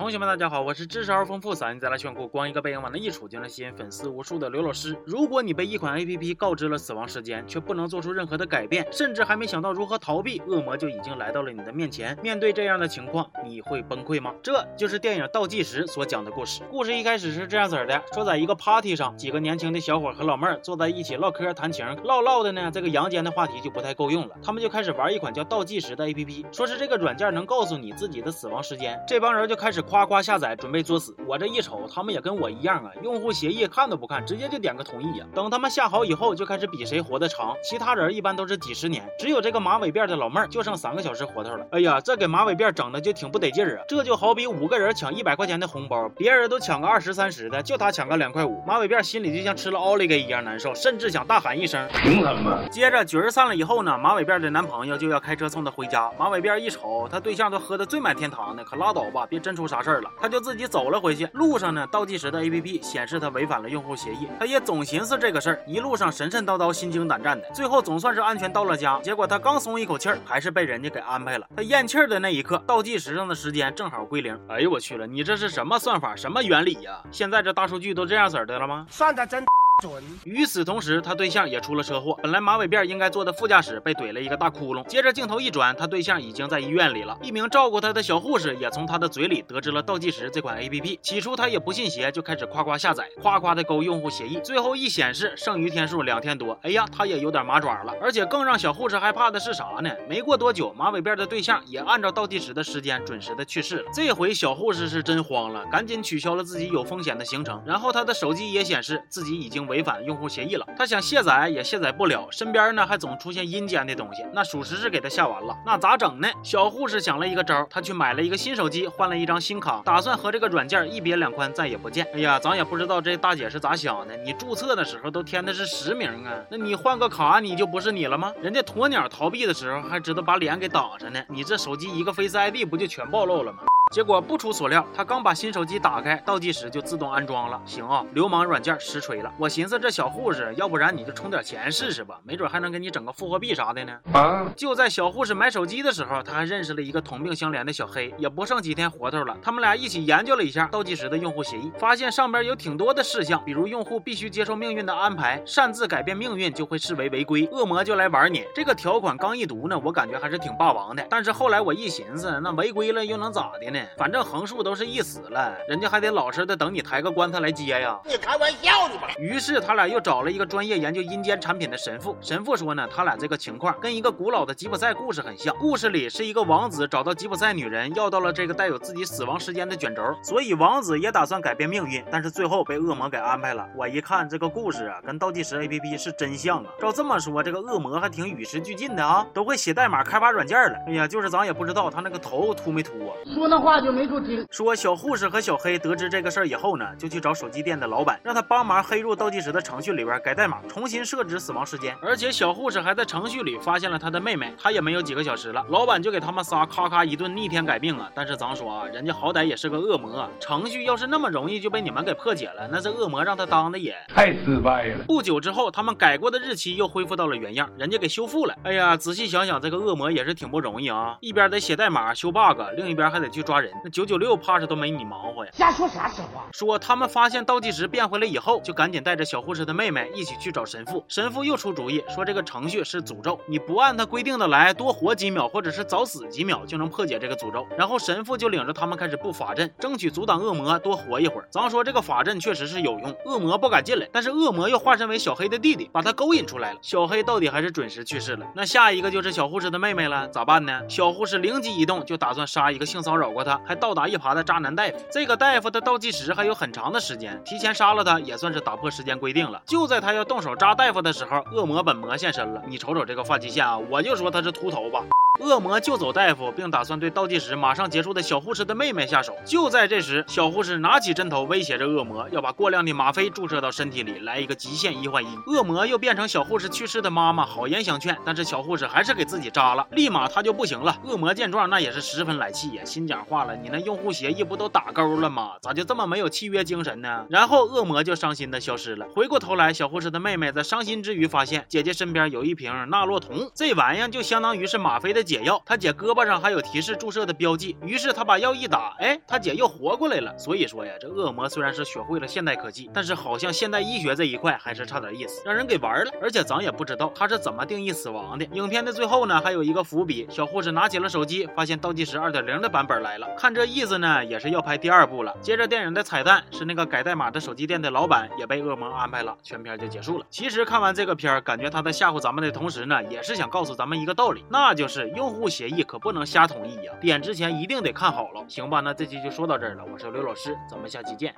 同学们，大家好，我是知识而丰富、嗓音再来炫酷、光一个背影往那一杵就能吸引粉丝无数的刘老师。如果你被一款 APP 告知了死亡时间，却不能做出任何的改变，甚至还没想到如何逃避，恶魔就已经来到了你的面前。面对这样的情况，你会崩溃吗？这就是电影《倒计时》所讲的故事。故事一开始是这样子的：说在一个 party 上，几个年轻的小伙和老妹儿坐在一起唠嗑谈情，唠唠的呢，这个阳间的话题就不太够用了，他们就开始玩一款叫倒计时的 APP，说是这个软件能告诉你自己的死亡时间。这帮人就开始夸夸下载，准备作死。我这一瞅，他们也跟我一样啊，用户协议看都不看，直接就点个同意呀。等他们下好以后，就开始比谁活得长。其他人一般都是几十年，只有这个马尾辫的老妹儿就剩三个小时活头了。哎呀，这给马尾辫整的就挺不得劲儿啊！这就好比五个人抢一百块钱的红包，别人都抢个二十三十的，就他抢个两块五。马尾辫心里就像吃了奥利给一样难受，甚至想大喊一声：凭什么？接着局儿散了以后呢，马尾辫的男朋友就要开车送她回家。马尾辫一瞅，他对象都喝的醉满天堂的，可拉倒吧，别真出啥事了。他就自己走了回去。路上呢，倒计时的 APP 显示他违反了用户协议。他也总寻思这个事儿，一路上神神叨叨、心惊胆战的。最后总算是安全到了家。结果他刚松一口气儿，还是被人家给安排了。他咽气儿的那一刻，倒计时上的时间正好归零。哎呦我去了，你这是什么算法？什么原理呀？现在这大数据都这样式的了吗？算的真准。与此同时，他对象也出了车祸。本来马尾辫应该坐的副驾驶被怼了一个大窟窿。接着镜头一转，他对象已经在医院里了。一名照顾他的小护士也从他的嘴里得知了倒计时这款 APP。起初他也不信邪，就开始夸夸下载，夸夸的勾用户协议。最后一显示剩余天数两天多，哎呀，他也有点麻爪了。而且更让小护士害怕的是啥呢？没过多久，马尾辫的对象也按照倒计时的时间准时的去世了。这回小护士是真慌了，赶紧取消了自己有风险的行程。然后他的手机也显示自己已经违反用户协议了。他想卸载也卸载不了，身边呢还总出现阴间的东西，那属实是给他吓完了。那咋整呢？小护士想了一个招，他去买了一个新手机，换了一张新卡，打算和这个软件一别两宽，再也不见。哎呀，咱也不知道这大姐是咋想的。你注册的时候都填的是实名啊，那你换个卡你就不是你了吗？人家鸵鸟逃避的时候还知道把脸给挡着呢，你这手机一个 Face ID 不就全暴露了吗？结果不出所料，他刚把新手机打开，倒计时就自动安装了。行啊，流氓软件实锤了。我寻思这小护士，要不然你就充点钱试试吧，没准还能给你整个复活币啥的呢。啊！就在小护士买手机的时候，他还认识了一个同病相怜的小黑，也不剩几天活头了。他们俩一起研究了一下倒计时的用户协议，发现上边有挺多的事项，比如用户必须接受命运的安排，擅自改变命运就会视为违规，恶魔就来玩你。这个条款刚一读呢，我感觉还是挺霸王的。但是后来我一寻思，那违规了又能咋的呢？反正横竖都是一死了，人家还得老实的等你抬个棺材来接呀。你开玩笑呢吧？于是他俩又找了一个专业研究阴间产品的神父。神父说呢，他俩这个情况跟一个古老的吉普赛故事很像。故事里是一个王子找到吉普赛女人，要到了这个带有自己死亡时间的卷轴，所以王子也打算改变命运，但是最后被恶魔给安排了。我一看这个故事啊，跟倒计时 APP 是真像啊。照这么说，这个恶魔还挺与时俱进的啊，都会写代码开发软件了。哎呀，就是咱也不知道他那个头秃没秃啊。说那话就没处听。说小护士和小黑得知这个事儿以后呢，就去找手机店的老板，让他帮忙黑入倒计时的程序里边改代码，重新设置死亡时间。而且小护士还在程序里发现了他的妹妹，他也没有几个小时了。老板就给他们仨咔咔一顿逆天改命啊！但是咱说啊，人家好歹也是个恶魔，程序要是那么容易就被你们给破解了，那这恶魔让他当的也太失败了。不久之后，他们改过的日期又恢复到了原样，人家给修复了。哎呀，仔细想想，这个恶魔也是挺不容易啊，一边得写代码修 bug，另一边还得去抓人。那九九六怕是都没你忙活呀。瞎说啥实话？说他们发现倒计时变回来以后，就赶紧带着小护士的妹妹一起去找神父。神父又出主意，说这个程序是诅咒，你不按他规定的来，多活几秒或者是早死几秒就能破解这个诅咒。然后神父就领着他们开始布法阵，争取阻挡恶魔多活一会儿。咱说这个法阵确实是有用，恶魔不敢进来，但是恶魔又化身为小黑的弟弟，把他勾引出来了。小黑到底还是准时去世了。那下一个就是小护士的妹妹了，咋办呢？小护士灵机一动，就打算杀一个性骚扰过她还倒打一耙的渣男大夫。这个大夫的倒计时还有很长的时间，提前杀了他也算是打破时间规定了。就在他要动手扎大夫的时候，恶魔本魔现身了。你瞅瞅这个发际线啊，我就说他是秃头吧。恶魔救走大夫，并打算对倒计时马上结束的小护士的妹妹下手。就在这时，小护士拿起针头威胁着恶魔，要把过量的吗啡注射到身体里，来一个极限一换一。恶魔又变成小护士去世的妈妈，好言相劝，但是小护士还是给自己扎了，立马他就不行了。恶魔见状，那也是十分来气呀，心讲话了，你那用户协议不都打勾了吗？咋就这么没有契约精神呢？然后恶魔就伤心的消失了。回过头来，小护士的妹妹在伤心之余发现姐姐身边有一瓶纳洛酮，这玩意就相当于是吗啡的。解药，他姐胳膊上还有提示注射的标记，于是他把药一打，哎，他姐又活过来了。所以说呀，这恶魔虽然是学会了现代科技，但是好像现代医学这一块还是差点意思，让人给玩了。而且咱也不知道他是怎么定义死亡的。影片的最后呢，还有一个伏笔，小护士拿起了手机，发现倒计时二点零的版本来了，看这意思呢，也是要拍第二部了。接着电影的彩蛋是那个改代码的手机店的老板也被恶魔安排了，全片就结束了。其实看完这个片儿，感觉他在吓唬咱们的同时呢，也是想告诉咱们一个道理，那就是用户协议可不能瞎同意呀，点之前一定得看好了。行吧，那这期就说到这儿了，我是刘老师，咱们下期见。